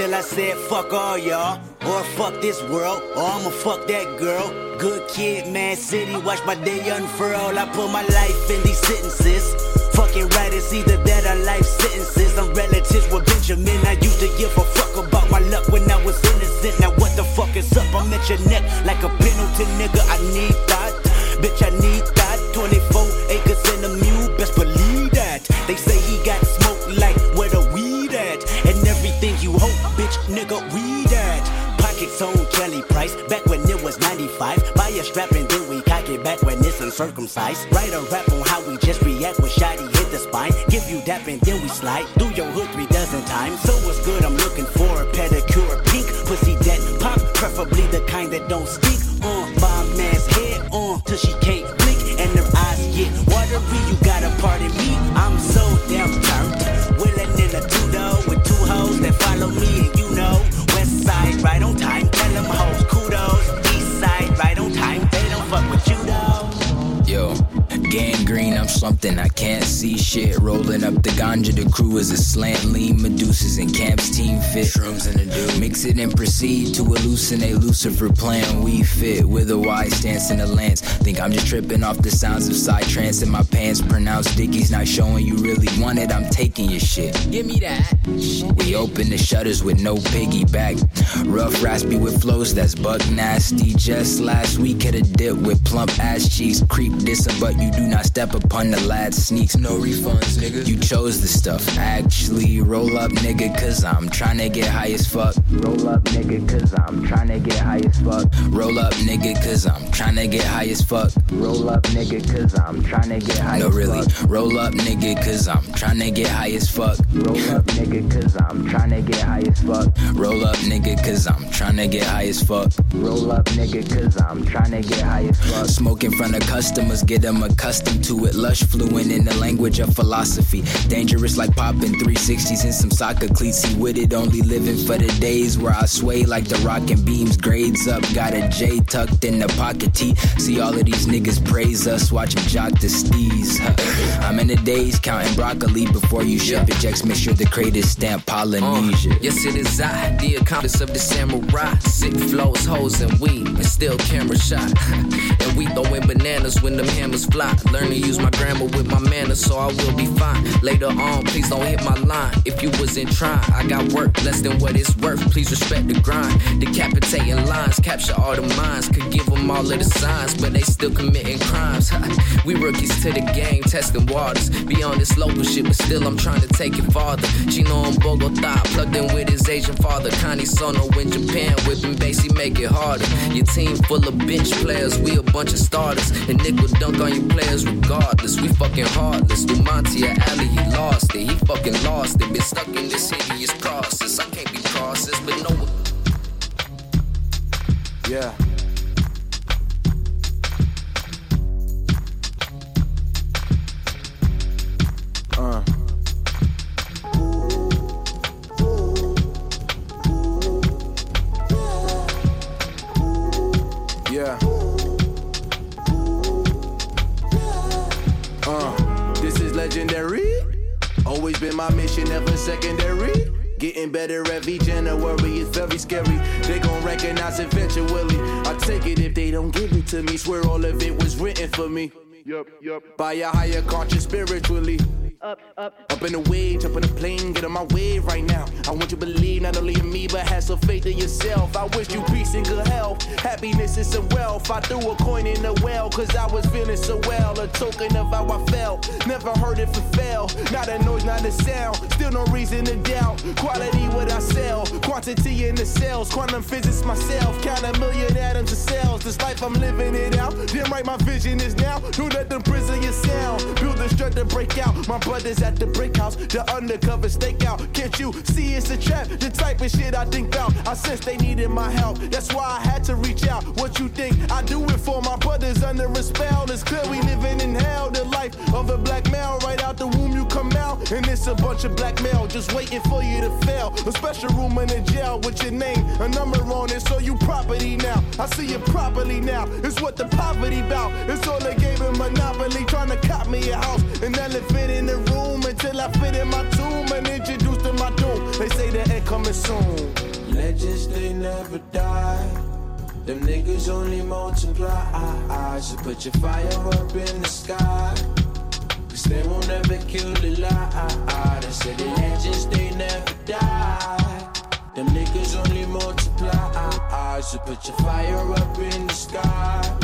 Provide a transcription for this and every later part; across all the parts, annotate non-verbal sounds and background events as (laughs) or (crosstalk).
till I said fuck all y'all. Or fuck this world, or I'ma fuck that girl. Good kid, man city, watch my day unfurl. I put my life in these sentences. Fucking right, it's either that or life sentences. I'm relatives with Benjamin. I used to give a fuck about my luck when I was innocent. Now what the fuck is up? I'm at your neck like a penalty, nigga. I need that. Bitch, I need that. 24 acres uncircumcised. Write a rap on how we just react when Shotty hit the spine. Give you that and then we slide through your hood three dozen times. So what's good? I'm looking for a pedicure, pink pussy that pop, preferably the kind that don't stink. On uh, bomb man's head on till she can't something I can't see shit. Rolling up the ganja, the crew is a slant lean. Medusas and camps, team fit. Shrooms in the dude. Mix it and proceed to hallucinate. Lucifer playing we fit with a wide stance and a lance. Think I'm just tripping off the sounds of psytrance in my pants. Pronounced Dickies, not showing you really want it. I'm taking your shit. Give me that. We open the shutters with no piggyback. Rough, raspy with flows that's buck nasty. Just last week had a dip with plump ass cheeks. Creep dissing, but you do not step upon the lad sneaks. No refunds, nigga. You chose the stuff. Actually, roll up, nigga, cause I'm tryna get high as fuck. Roll up, nigga, cause I'm tryna get high as fuck. Roll up, nigga, cause I'm tryna get high as fuck. Roll up, nigga, cause I'm tryna get high as no, as really. fuck. Roll up, nigga, cause I'm tryna get high as fuck. Roll up, nigga, cause I'm tryna get high as fuck. Roll up, nigga, cause I'm tryna get high as fuck. Roll up, nigga, cause I'm tryna get high as fuck. Smoke in front of customers, get them accustomed to it. Lush fluent in the language of philosophy. Dangerous like popping 360s in some soccer cleats. See with it, only living for the days where I sway like the rockin' beams. Grades up, got a J tucked in the pocket tee. See all of these niggas praise us, watch jock the steez. I'm in the days counting broccoli before you ship it. Jacks make sure the crate is stamped Polynesia. Uh, yes, it is I, the accomplice of the samurai. Sick flows, hoes, and weed, and still camera shot. (laughs) and we throwing bananas when them hammers fly. Learn to use my grammar with my manners, so I will be fine. Later on, please don't hit my line. If you wasn't trying, I got work less than what it's worth. Please respect the grind. Decapitating lines, capture all the minds. Could give them all of the signs, but they still committing crimes. (laughs) we rookies to the game, testing waters. Beyond this local shit, but still I'm trying to take it farther. Chino in Bogota, plugged in with his Asian father. Connie Sono in Japan, whipping bass, he make it harder. Your team full of bench players, we a bunch of starters. And Nick will dunk on you players regardless. We fucking heartless. Through Montia Alley, he lost it. He fucking lost it. Been stuck in this hideous process. I can't be processed, but no. Yeah. Legendary. Always been my mission, never secondary. Getting better every January, it's very scary. They gon' recognize eventually. I take it if they don't give it to me. Swear all of it was written for me. Yup, yup. By a higher conscious spiritually. Up, up. Up in the wave, jump in the plane, get on my wave right now. I want you to believe not only in me, but have some faith in yourself. I wish you peace and good health, happiness and some wealth. I threw a coin in the well, cause I was feeling so well. A token of how I felt. Never heard it for fail. Not a noise, not a sound. Still no reason to doubt. Quality what I sell, quantity in the cells. Quantum physics myself. Count a million atoms of cells. This life I'm living it out. Damn right, my vision is now. Don't let them prison your sound. Build the strength to break out. My brothers at the brick house, the undercover stakeout. Can't you see it's a trap? The type of shit I think about. I sense they needed my help. That's why I had to reach out. what you think. I do it for my brothers under a spell. It's clear we living in hell. The life of a black male. Right out the womb, you come out. And it's a bunch of black male just waiting for you to fail. A special room in the jail with your name, a number on it, so you property now. I see you properly now. It's what the poverty bout. It's all they gave him monopoly. Trying to cop me a house. An elephant in the room until I fit in my tomb and introduced to my doom. They say the end coming soon. Legends, they never die. Them niggas only multiply. So put your fire up in the sky. Cause they won't ever kill the lie. They say the legends, they never die. Them niggas only multiply. So put your fire up in the sky.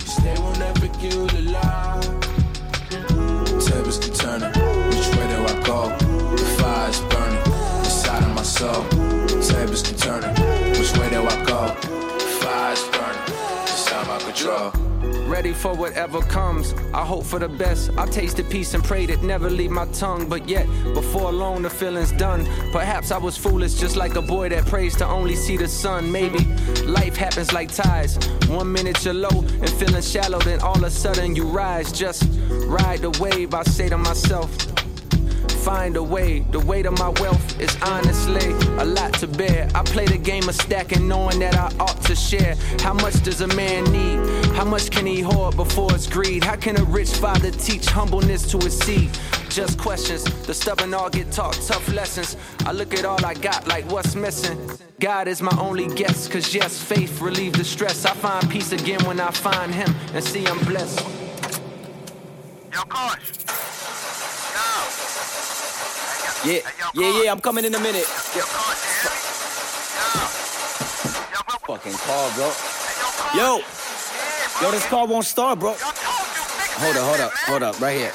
Cause they won't ever kill the lie. Keep turning. Which way do I go? The fire's burning inside of my soul. Tables keep turning. Which way do I go? The fire's burning inside my control. Ready for whatever comes. I hope for the best. I tasted peace and prayed it never leave my tongue. But yet, before long, the feeling's done. Perhaps I was foolish, just like a boy that prays to only see the sun. Maybe life happens like tides. One minute you're low and feeling shallow, then all of a sudden you rise. Just ride the wave, I say to myself find a way. The weight of my wealth is honestly a lot to bear. I play the game of stacking, knowing that I ought to share. How much does a man need? How much can he hoard before it's greed? How can a rich father teach humbleness to his seed? Just questions. The stubborn all get taught tough lessons. I look at all I got like what's missing. God is my only guess, cause yes, faith relieve the stress. I find peace again when I find him and see I'm blessed. Yo, Kosh. Yeah, yeah, yeah, I'm coming in a minute. Yo, Kosh, you hear me? Yo. Yo, bro, Fucking call, bro. Yo, Yo, Yeah, yo, this car won't start, bro. Yo, told you, Hold up, hold up, man. hold up, right here.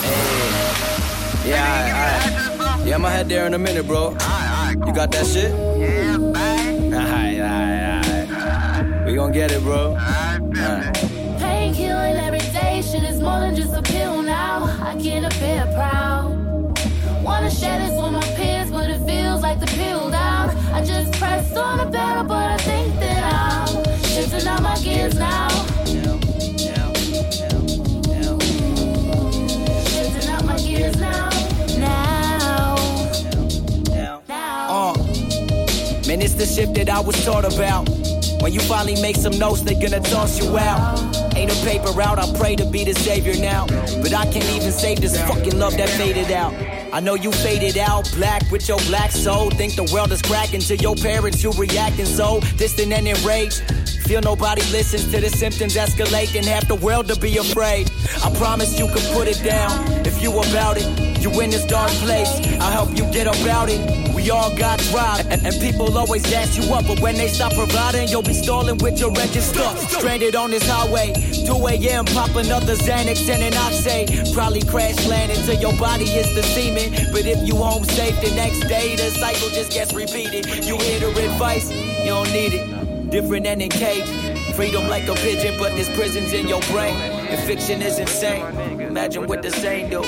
Hey. Yeah, alright, alright. Yeah, I'ma head there in a minute, bro. You got that shit? Yeah, bang. Alright, alright, alright. We gon' get it, bro. Alright. More than just a pill now. I get a bit proud. Wanna share this with my peers, but it feels like the pill down. I just pressed on the pedal, but I think that I'm shifting out my gears now. Shifting out my gears now. Now. Uh, man, it's the shit that I was taught about. When you finally make some notes, they're gonna toss you out. Ain't a paper route, I pray to be the savior now. But I can't even save this fucking love that faded out. I know you faded out, black with your black soul. Think the world is cracking to your parents, you reacting so distant and enraged. Feel nobody listens to the symptoms escalate, and half the world to be afraid. I promise you can put it down if you about it. You in this dark place, I'll help you get about it. We all got drive, and, and people always gas you up, but when they stop providing, you'll be stalling with your stuck. Stranded on this highway, 2 a.m. pop another Xanax and an oxay. Probably crash land until your body is the semen. But if you home safe the next day, the cycle just gets repeated. You hear the advice, you don't need it. Different than in cage. Freedom like a pigeon, but this prison's in your brain. And fiction is insane. Imagine what the same do.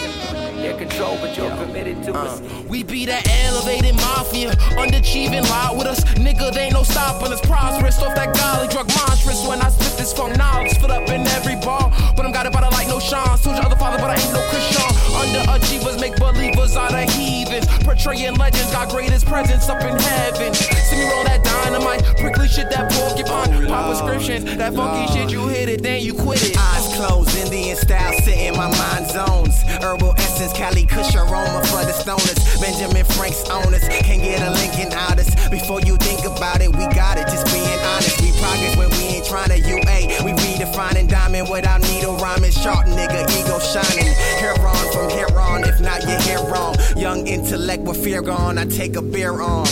They're controlled, but you're committed to us. Uh. We be that elevated mafia, underachieving loud with us. Nigga, they ain't no stopping us. Prosperous off that golly drug monstrous. When I spit this funk knowledge, fit up in every bar. But I'm got it, but I like no Sean. Told your other father, but I ain't no Christian. Underachievers make believers out of heathens. Portraying legends, got greatest presence up in heaven. See me roll that dynamite, prickly shit, that porcupine. Pop prescriptions, that funky shit, you hit it, then you quit it. Eyes closed, Indian style, sit in my mind zones. Herbal essence, Cali Kush aroma for the stoners. Benjamin Frank's owners can get a Lincoln out us. Before you think about it, we got it. Just being honest, we progress when we ain't trying to UA. We redefining diamond without needle rhyming. Sharp nigga, ego shining. Hair on from here on, if not, you're here wrong. Young intellect with fear gone, I take a beer on.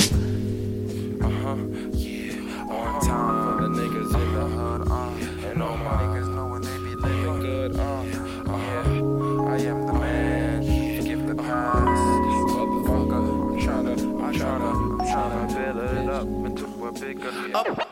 Uh-huh, yeah. Into a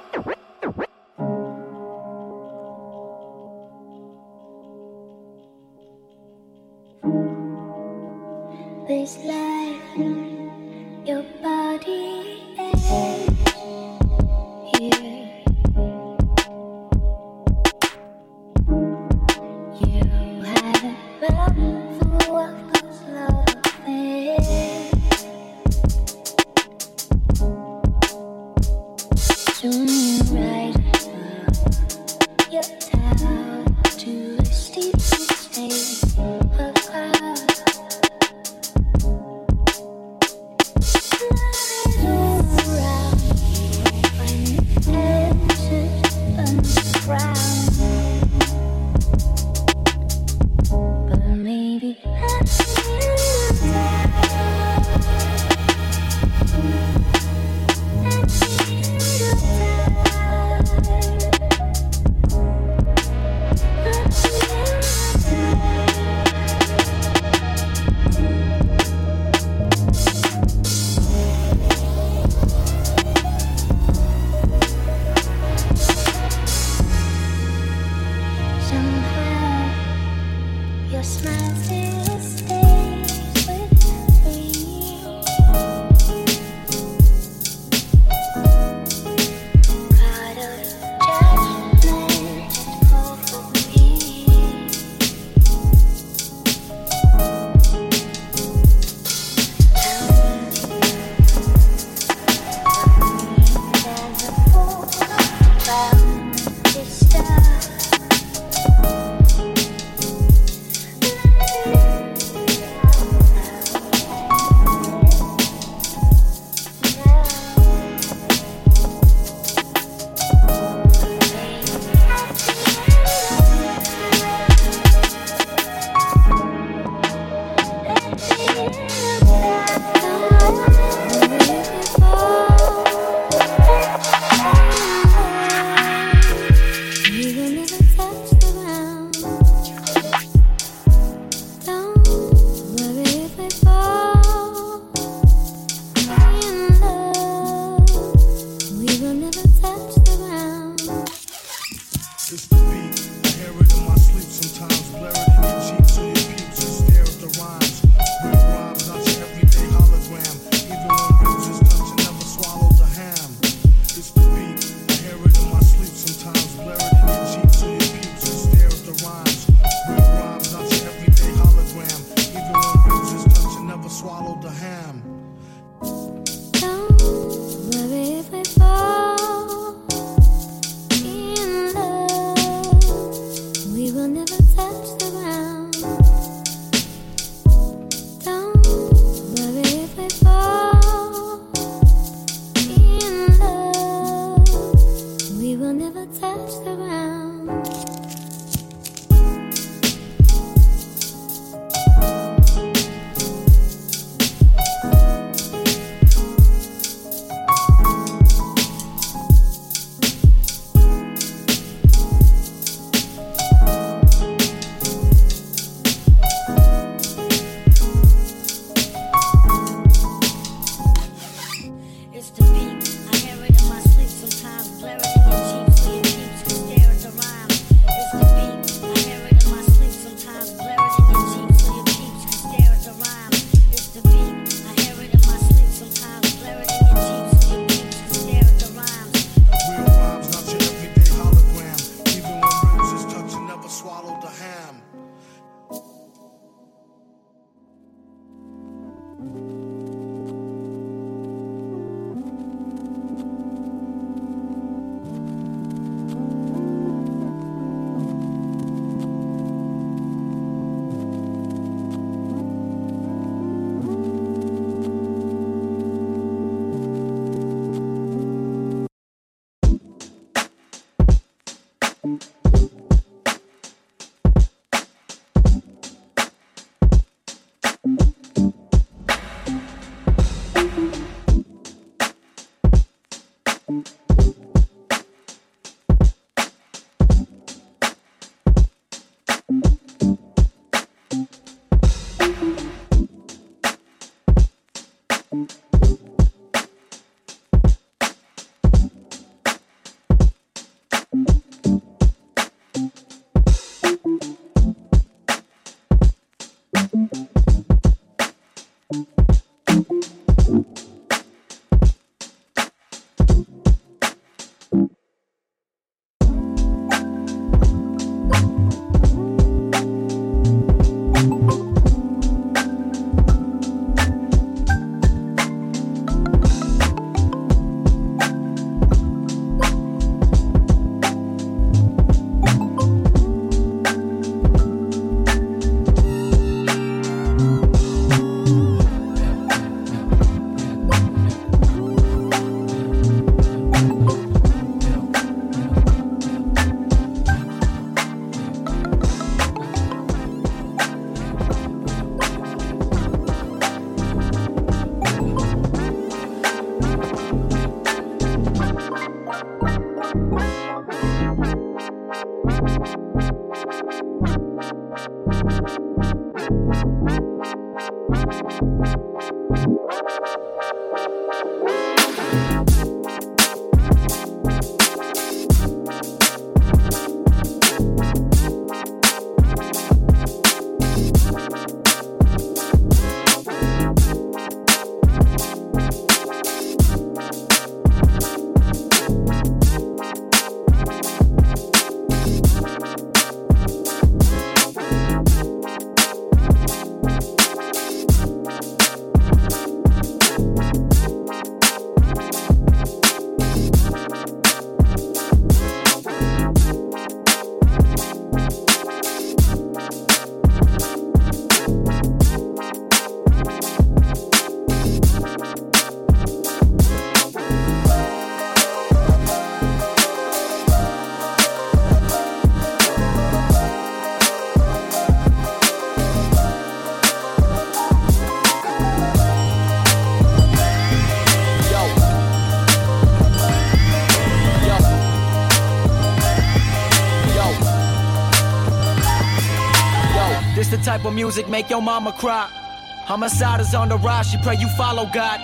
Música type of music make your mama cry. Homicide is on the rise, she pray you follow God.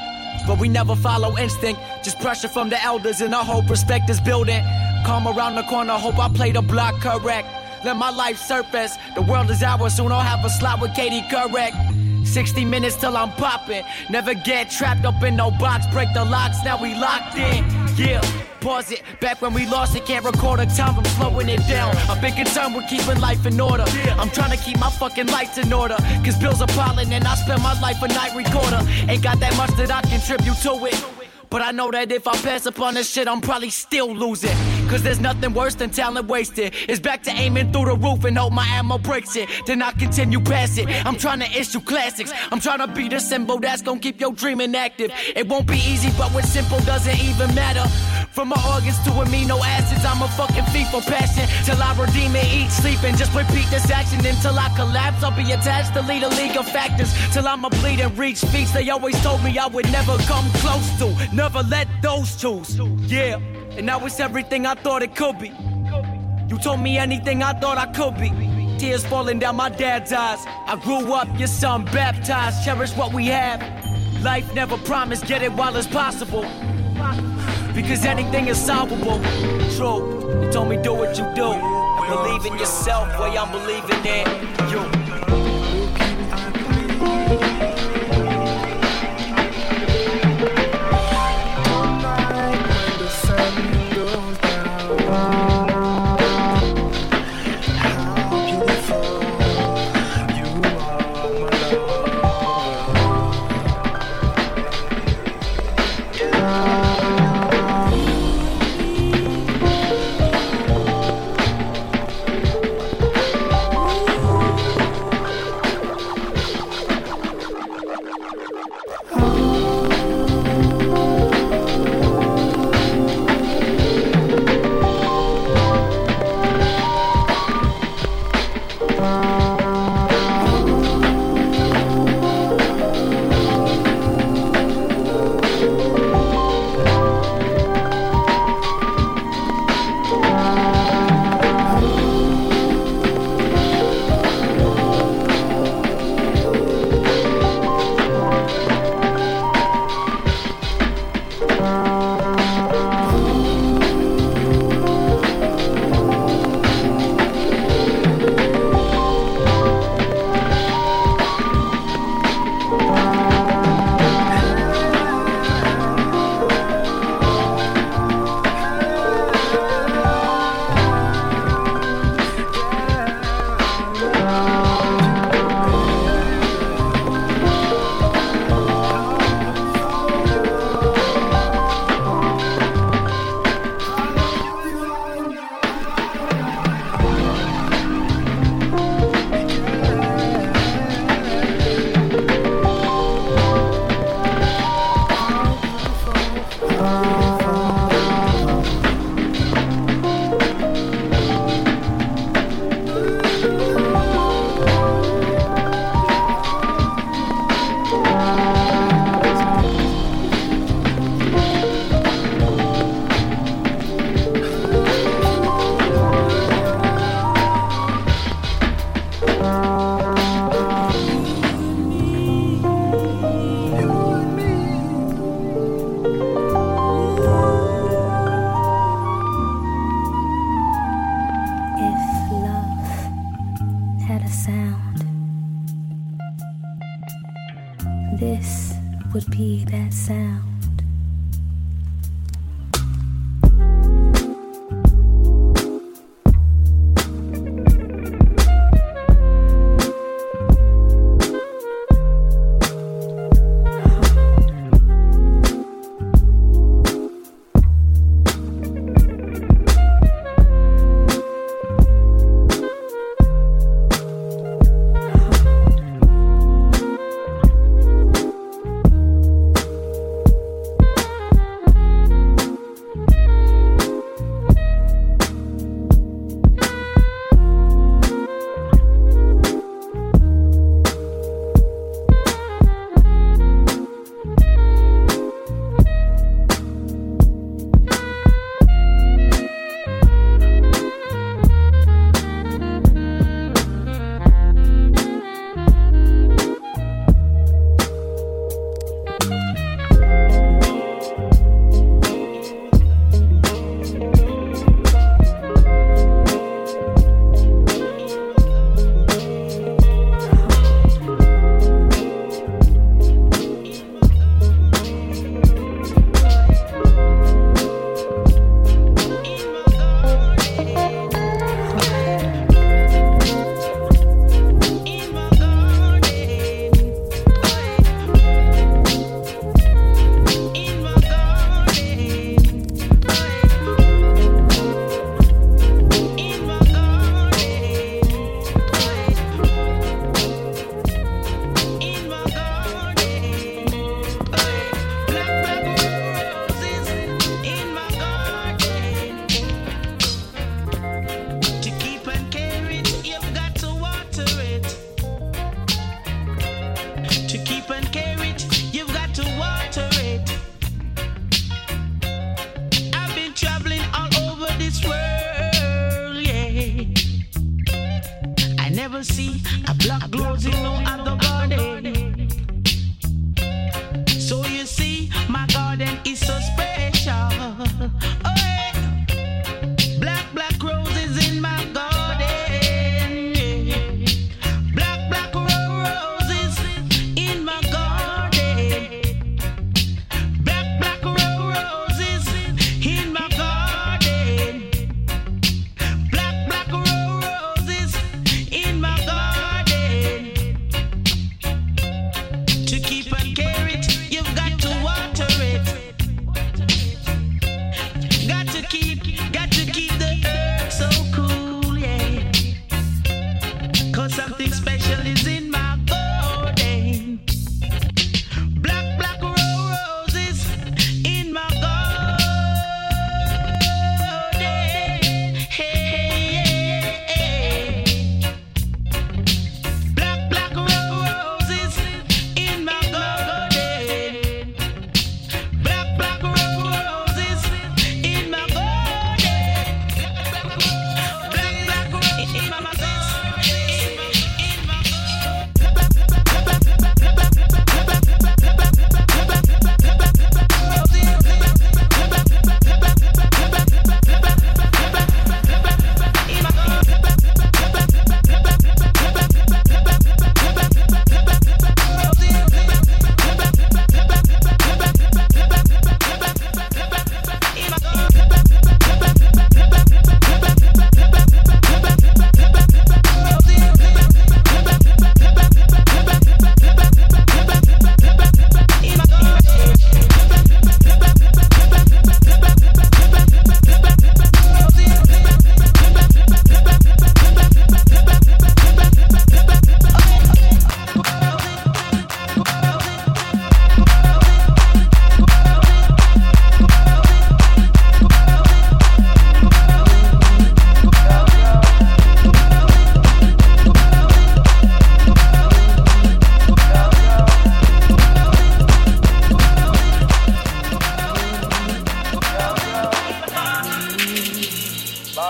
But we never follow instinct, just pressure from the elders and our whole perspectives building. Come around the corner, hope I play the block correct. Let my life surface. The world is ours, soon I'll have a slot with Katie correct. 60 minutes till I'm popping. Never get trapped up in no box. Break the locks, now we locked in. Yeah. Pause it. Back when we lost it, can't record a time. I'm slowing it down. I've been concerned with keeping life in order. I'm trying to keep my fucking lights in order. Cause bills are piling and I spend my life a night recorder. Ain't got that much that I contribute to it. But I know that if I pass upon this shit, I'm probably still losing. Cause there's nothing worse than talent wasted. It's back to aiming through the roof and hope my ammo breaks it. Then I continue past it. I'm trying to issue classics. I'm trying to be the symbol that's gonna keep your dreaming active. It won't be easy, but what's simple doesn't even matter. From my organs to amino acids, I'm a fucking thief for passion. Till I redeem it, eat, sleep, and just repeat this action until I collapse. I'll be attached to lead a league of factors. Till I'm a bleed and reach feats they always told me I would never come close to. Never let those choose. Yeah, and now it's everything I thought it could be. You told me anything I thought I could be. Tears falling down my dad's eyes. I grew up, your son baptized. Cherish what we have. Life never promised, get it while it's possible. Because anything is solvable. True, you told me do what you do. Believe in yourself, way I'm believing in you.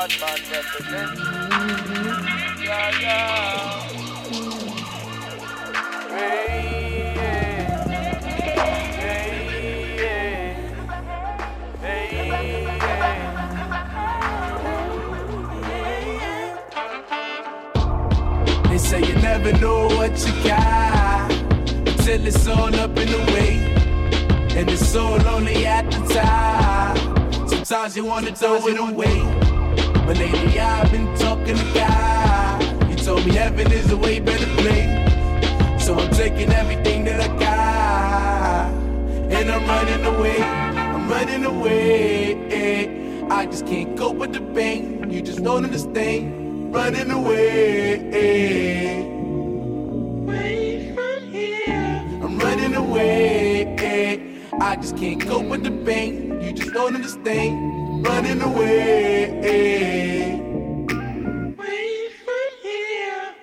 Yeah. Hey, yeah. Yeah. Hey. They say you never know what you got until it's all up in the way. And it's so lonely at the time. Sometimes you wanna throw it away. But lately I've been talking to God. He told me heaven is a way better place. So I'm taking everything that I got. And I'm running away. I'm running away. I just can't cope with the pain. You just don't understand. Running away. I'm running away. I just can't cope with the pain. You just don't understand. Running away.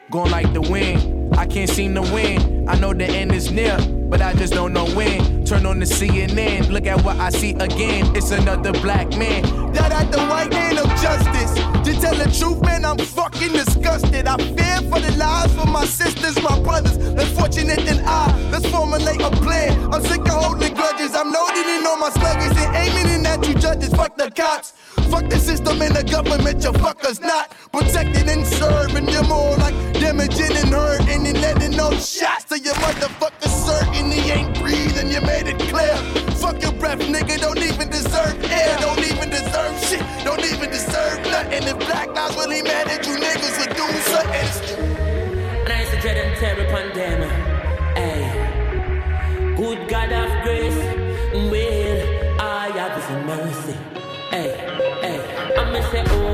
Going like the wind. I can't seem to win. I know the end is near, but I just don't know when. Turn on the CNN, look at what I see again. It's another black man. That at the white hand of justice. To tell the truth, man, I'm fucking disgusted. I fear for the lives of my sisters, my brothers. Less fortunate than I. Let's formulate a plan. I'm sick of holding grudges. I'm loading in on my sluggers and aiming in at you judges. Fuck the cops. Fuck the system and the government, you fuckers not protecting and serving them all like damaging and hurting and letting no shots to your motherfucker he ain't breathing. You made it clear. Fuck your breath, nigga. Don't even deserve air. Don't even deserve shit. Don't even deserve nothing. If Black Lives really mattered, you niggas would do something. And I used to dread and terror upon. Good God of grace, will I have His mercy? Hey, hey, I'm gonna say, oh,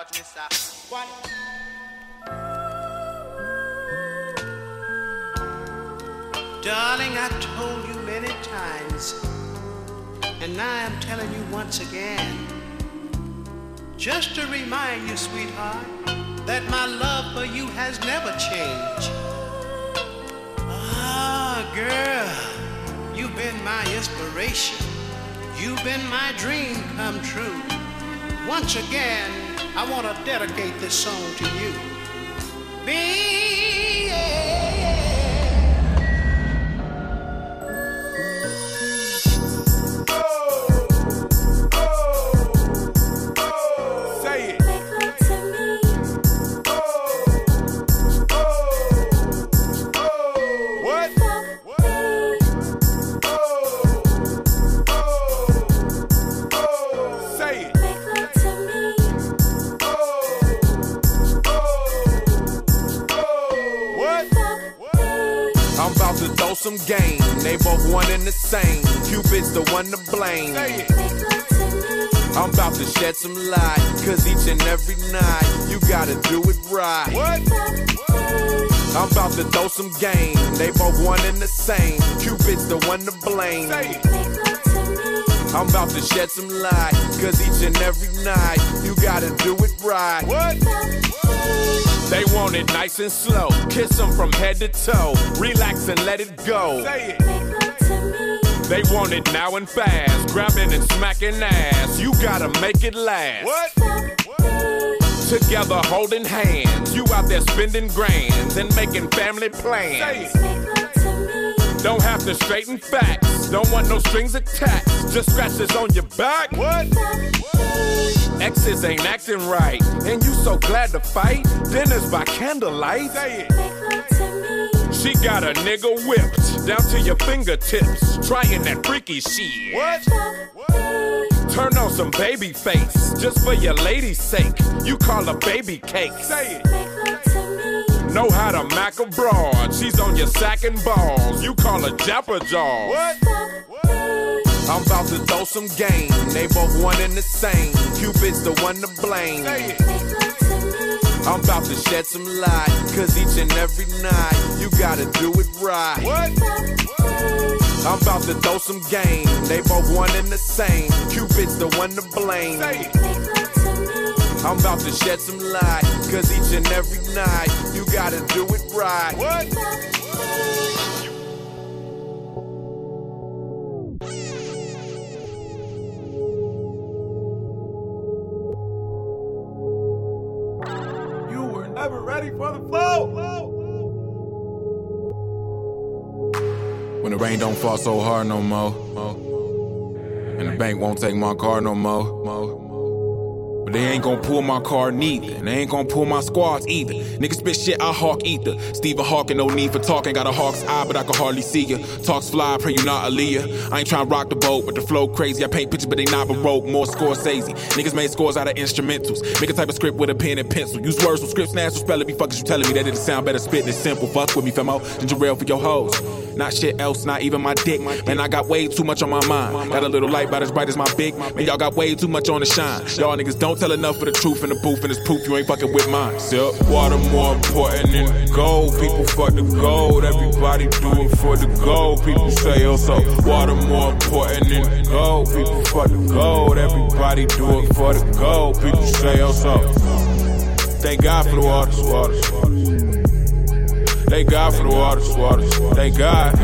nobody charge me, sir. One. Darling, I told you many times, and now I'm telling you once again. Just to remind you, sweetheart, that my love for you has never changed. Ah, girl, you've been my inspiration. You've been my dream come true. Once again, I want to dedicate this song to you. Be some light. Cause each and every night, you gotta do it right. What? I'm about to throw some game. They both one and the same. Cupid's the one to blame. Say it. I'm about to shed some light. Cause each and every night, you gotta do it right. What? They want it nice and slow. Kiss them from head to toe. Relax and let it go. Say it. They want it now and fast. Grabbing and smacking ass. You gotta make it last. What? Together holding hands. You out there spending grands and making family plans. Say it. Don't have to straighten facts. Don't want no strings attached. Just scratches on your back. What? Exes ain't acting right. And you so glad to fight. Dinners by candlelight. Say it. She got a nigga whipped down to your fingertips, trying that freaky shit. What? Turn on some Babyface, just for your lady's sake. You call her baby cake. Say it. Know how to mac a broad. She's on your sack and balls. You call her Japper Jaw. What? I'm about to throw some game. They both one and the same. Cupid's the one to blame. I'm about to shed some light. Cause each and every night, you gotta do it right. What? I'm about to throw some game. They both one and the same. Cupid's the one to blame. I'm about to shed some light. Cause each and every night, you gotta do it right. What? Rain don't fall so hard no more. And the bank won't take my car no more. But they ain't gonna pull my car neither. And they ain't gonna pull my squads either. Niggas spit shit, I hawk ether. Stephen Hawking, no need for talking. Got a hawk's eye, but I can hardly see ya. Talks fly, pray you not Aaliyah. I ain't trying to rock the boat, but the flow crazy. I paint pictures, but they not baroque. More Scorsese. Niggas made scores out of instrumentals. Make a type of script with a pen and pencil. Use words with scripts, natural spell it. Be fuckers you telling me that it sound better spit it simple. Fuck with me, famo. Ginger rail for your hoes. Not shit else, not even my dick. Man, I got way too much on my mind. Got a little light about as bright as my big. Man, y'all got way too much on the shine. Y'all niggas don't tell enough for the truth in the booth, and it's proof you ain't fucking with mine. Still, water more important than gold. People fuck the gold. Everybody do it for the gold. People say oh, so water more important than gold. People fuck the gold. Everybody do it for the gold. People say oh, so. Thank God for the water, waters, waters. Thank God for the waters, waters. Thank God.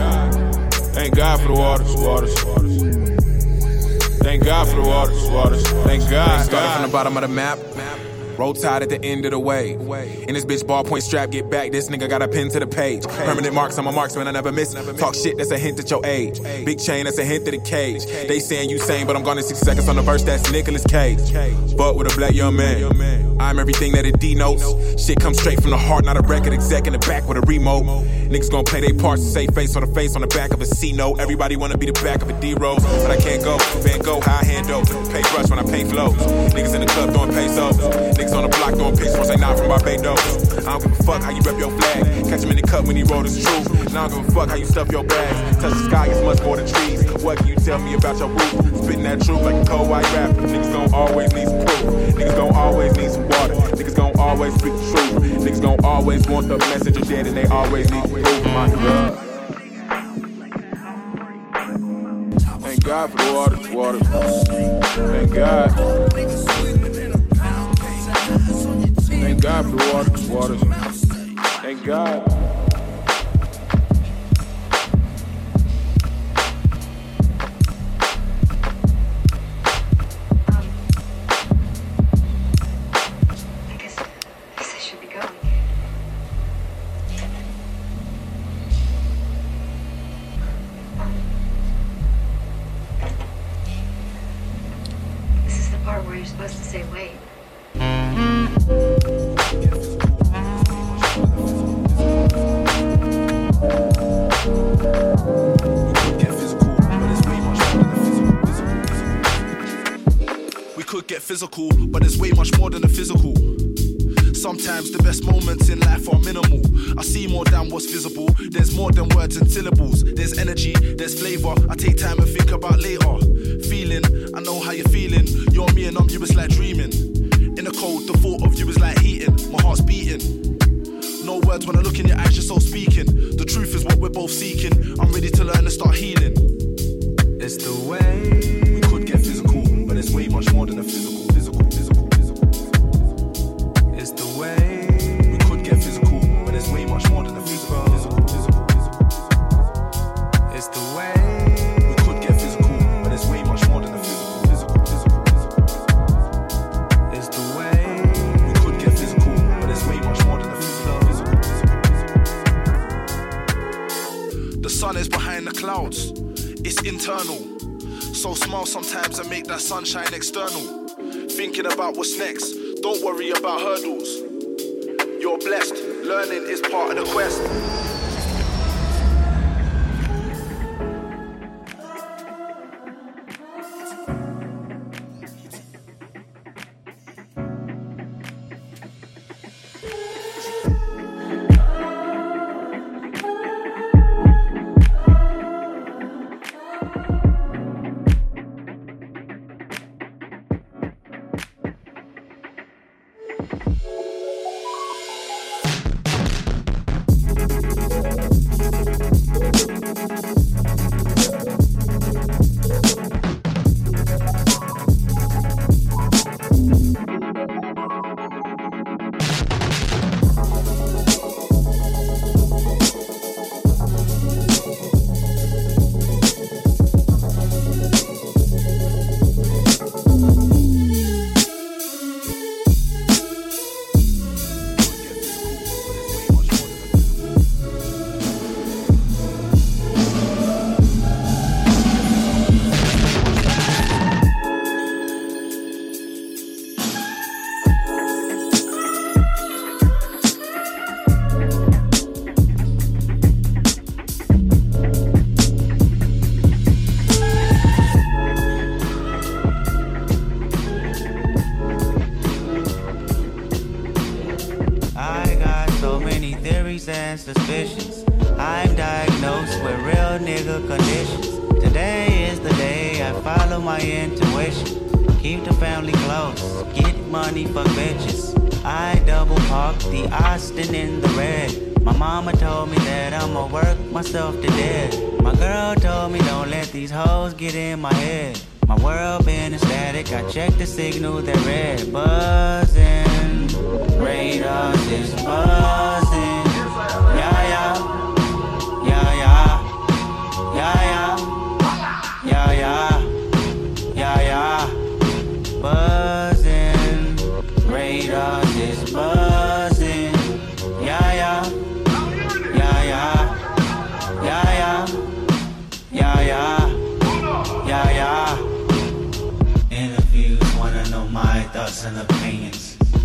Thank God for the waters, waters. Thank God for the waters, waters. Thank God. Started from the bottom of the map. Roll tide at the end of the way. In this bitch ballpoint strap, get back. This nigga got a pin to the page. Permanent marks, I'm a marksman, I never miss. Talk shit, that's a hint at your age. Big chain, that's a hint of the cage. They saying you sane, but I'm gone in six seconds on the verse, that's Nicolas Cage. But with a black young man. I'm everything that it denotes. Shit comes straight from the heart, not a record exec in the back with a remote. Niggas gonna play their parts to say face on the face on the back of a C note. Everybody wanna be the back of a D rose, but I can't go. Van Gogh, high dope. Pay brush when I pay flows. Niggas in the club throwing pesos. Niggas on the block throwing pics once they not from Barbados. I don't give a fuck how you rep your flag. Catch him in the cup when he wrote his truth. And I don't give a fuck how you stuff your bags. Touch the sky, it's much more than trees. What can you tell me about your roof? Spitting that truth like a cold white rapper. Niggas gon' always need some proof. Niggas gon' always need some water. Niggas gon' always speak the truth. Niggas gon' always want the message of dead and they always need proof. My God. God for the water, water. Thank God. Thank God for the water, water. Thank God. But there's way much more than the physical. Sometimes the best moments in life are minimal. I see more than what's visible. There's more than words and syllables. There's energy, there's flavor. I take time and think about later. Feeling, I know how you're feeling. You're me and I'm you, it's like dreaming. In the cold, the thought of you is like heating. My heart's beating. No words when I look in your eyes, you're so speaking. The truth is what we're both seeking. I'm ready to learn and start healing. It's the way. Internal. So small sometimes I make that sunshine external. Thinking about what's next. Don't worry about hurdles. You're blessed. Learning is part of the quest. Suspicions. I'm diagnosed with real nigga conditions. Today is the day I follow my intuition. Keep the family close, get money for bitches. I double park the Aston in the red. My mama told me that I'ma work myself to death. My girl told me don't let these hoes get in my head. My world been ecstatic. I checked the signal that red buzzing. Radars is buzzing.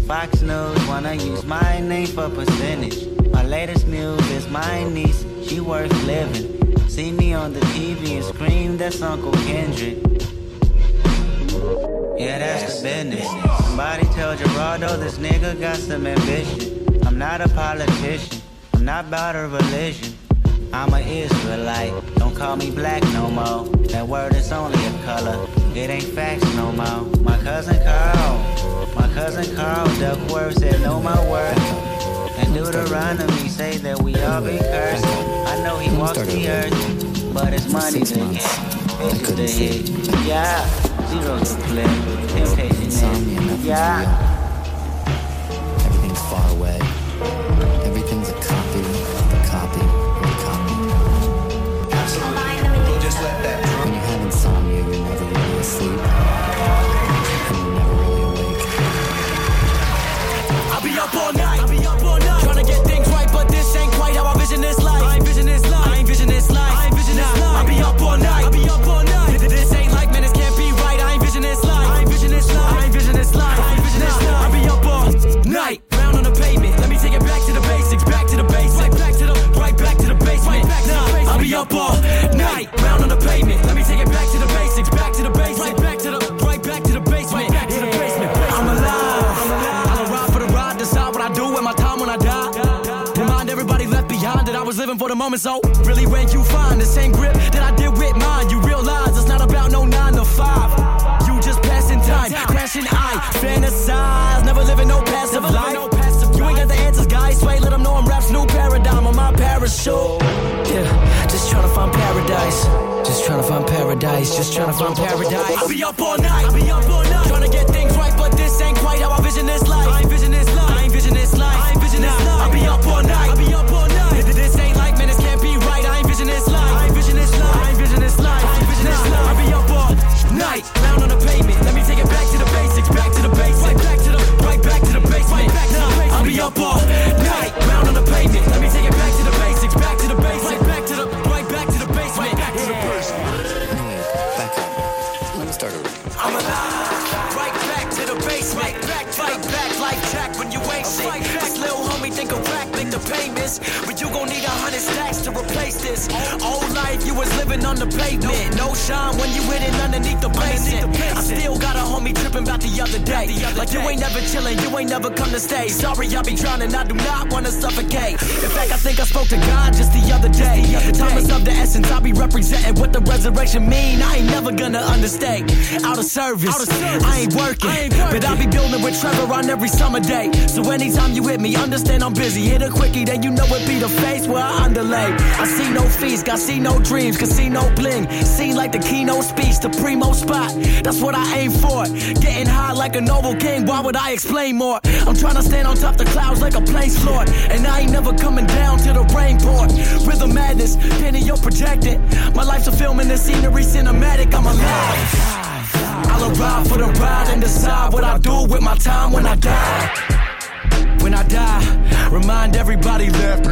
Fox News wanna use my name for percentage. My latest news is my niece, she worth living. See me on the TV and scream, that's Uncle Kendrick. Yeah, that's the business. Somebody tell Geraldo this nigga got some ambition. I'm not a politician, I'm not about a religion. I'm a Israelite, don't call me black no more. That word is only a color, it ain't facts no more. My cousin Carl, cousin Carl Duckworth said, Know my word. And Deuteronomy say that we all be cursed. I know he walks the earth, but it's money to get, to hit. Yeah, zeros to flip, temptation. Yeah. Everything's far away. Was living for the moment. So really, when you find the same grip that I did with mine, you realize it's not about no nine to five. You just passing time, crashing I fantasize, never living no passive life. No passive You ain't got the answers, guys. Sway, let them know I'm rap's new paradigm on my parachute. Yeah, just trying to find paradise. Just trying to find paradise. Just trying to find paradise. I'll be up all night. I'll be up all night. Trying to get things right, but this ain't quite how I vision this life. I ain't vision this life. I ain't vision this life. Payments. But you gon' need a hundred stacks to replace this. Old life, you was living on the pavement. No shine when you hit it underneath the basement. I still got a homie tripping about the other day. Like you ain't never chillin', you ain't never come to stay. Sorry, I be drowning, I do not wanna suffocate. In fact, I think I spoke to God just the other day. Time is of the essence, I be representing what the resurrection mean. I ain't never gonna understate. Out of service, I ain't working, but I be building with Trevor on every summer day. So anytime you hit me, understand I'm busy. Hit a quickie, then you know it be the face where I underlay. I see no fees, got see no dreams, casino bling. Seem like the keynote speech, the primo spot. That's what I aim for. Getting high like a noble king, why would I explain more? I'm trying to stand on top the clouds like a place floor. And I ain't never coming down to the rain pour. Rhythm madness, penny you're projected. My life's a film and the scenery cinematic, I'm alive. I'll arrive for the ride and decide what I do with my time when I die. When I die, remind everybody left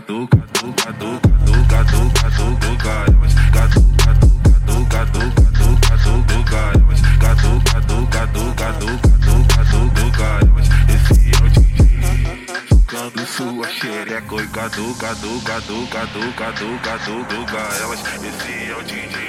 cadu, cadu, cadu, cadu, cadu, cadu, do garotas. Cadu, cadu, cadu, cadu, cadu, cadu, do garotas. Cadu, cadu, cadu, cadu, cadu, cadu, do garotas. Esse é o DJ tocando sua xereca. Cadu, cadu, cadu, cadu, cadu, cadu, do garotas. Esse é o DJ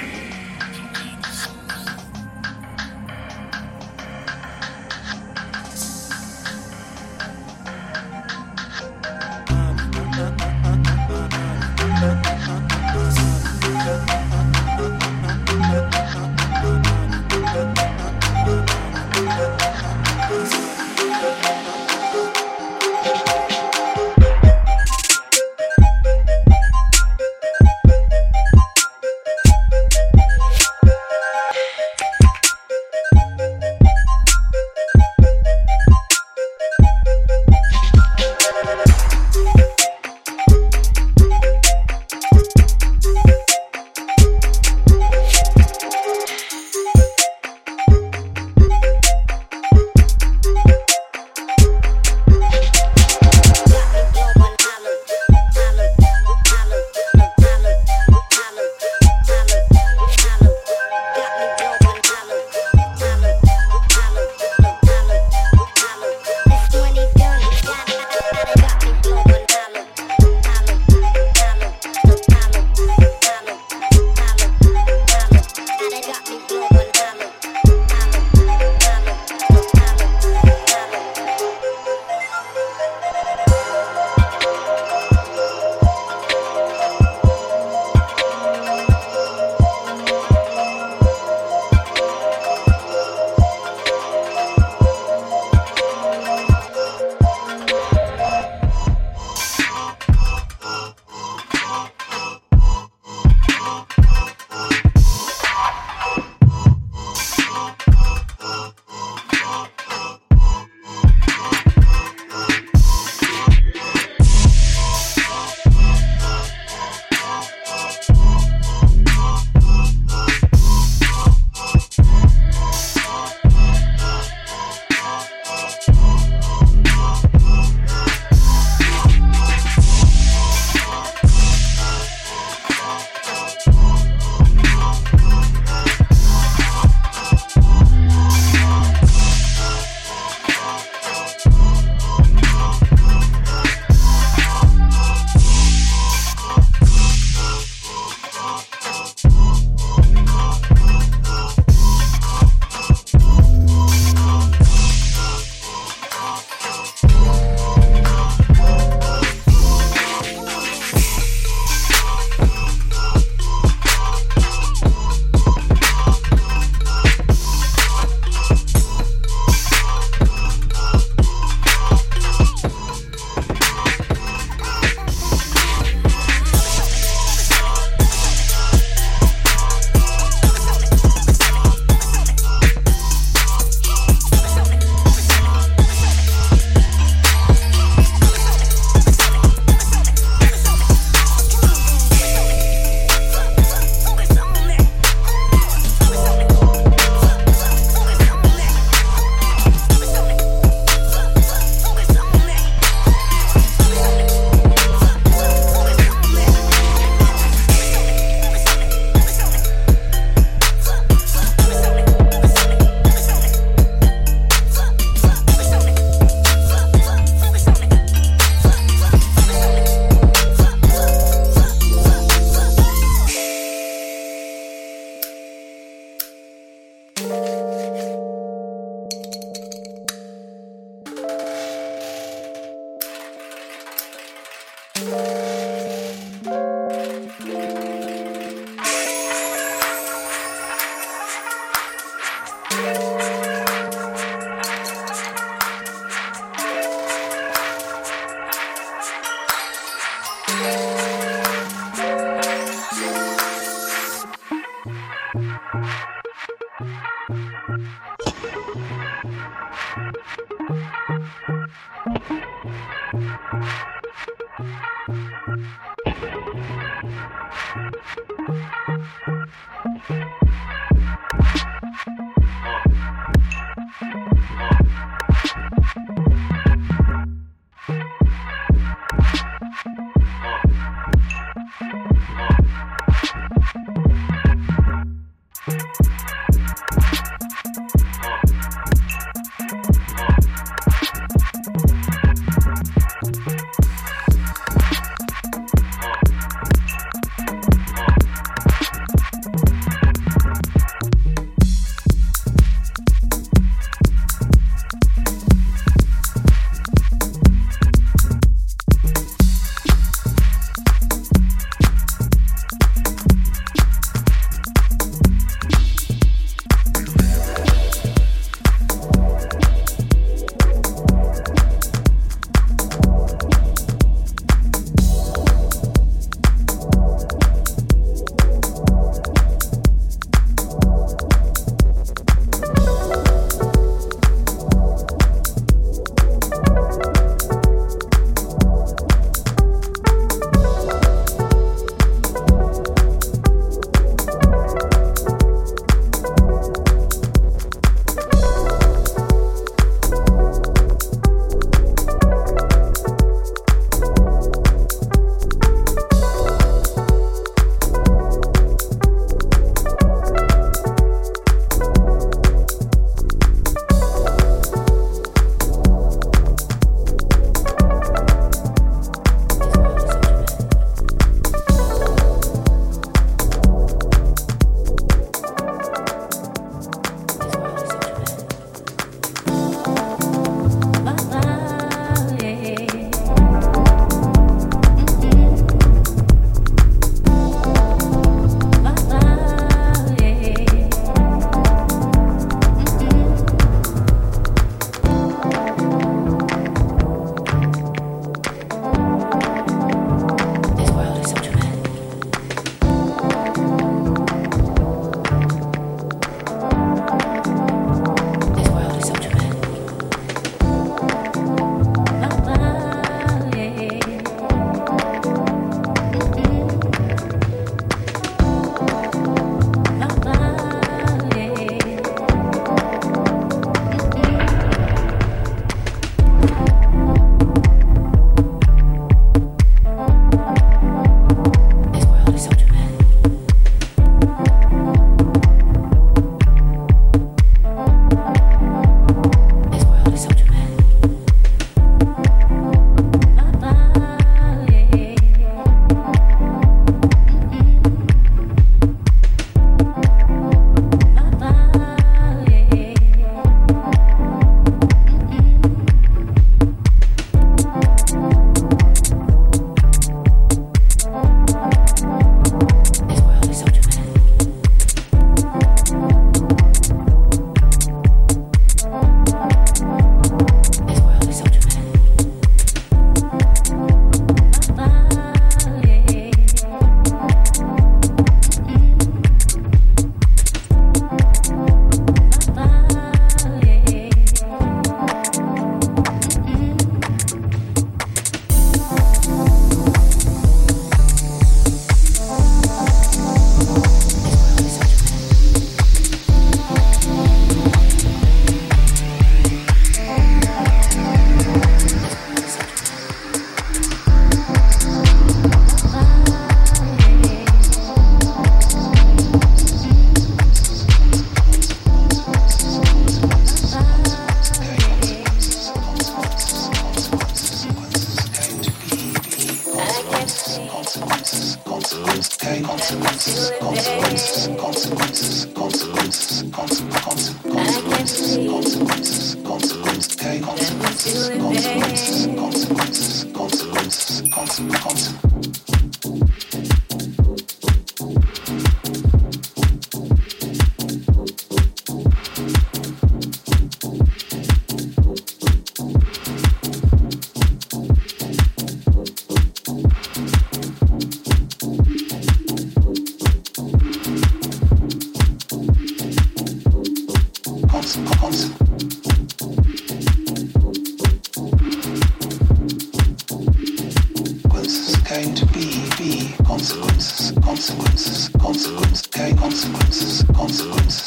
consequences consequences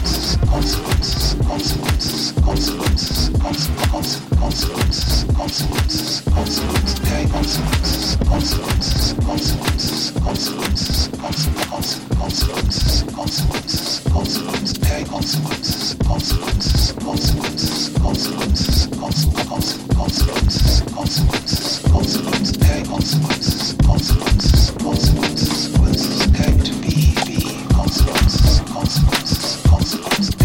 consequences. consequences, consequences, consequences, con, con, consequences, consequences, consequences. There are consequences, consequences, consequences, consequences, con, con, consequences, consequences, consequences. There are consequences, consequences, consequences, consequences, con, con, consequences, consequences, consequences. There are consequences, consequences, consequences. Thanks.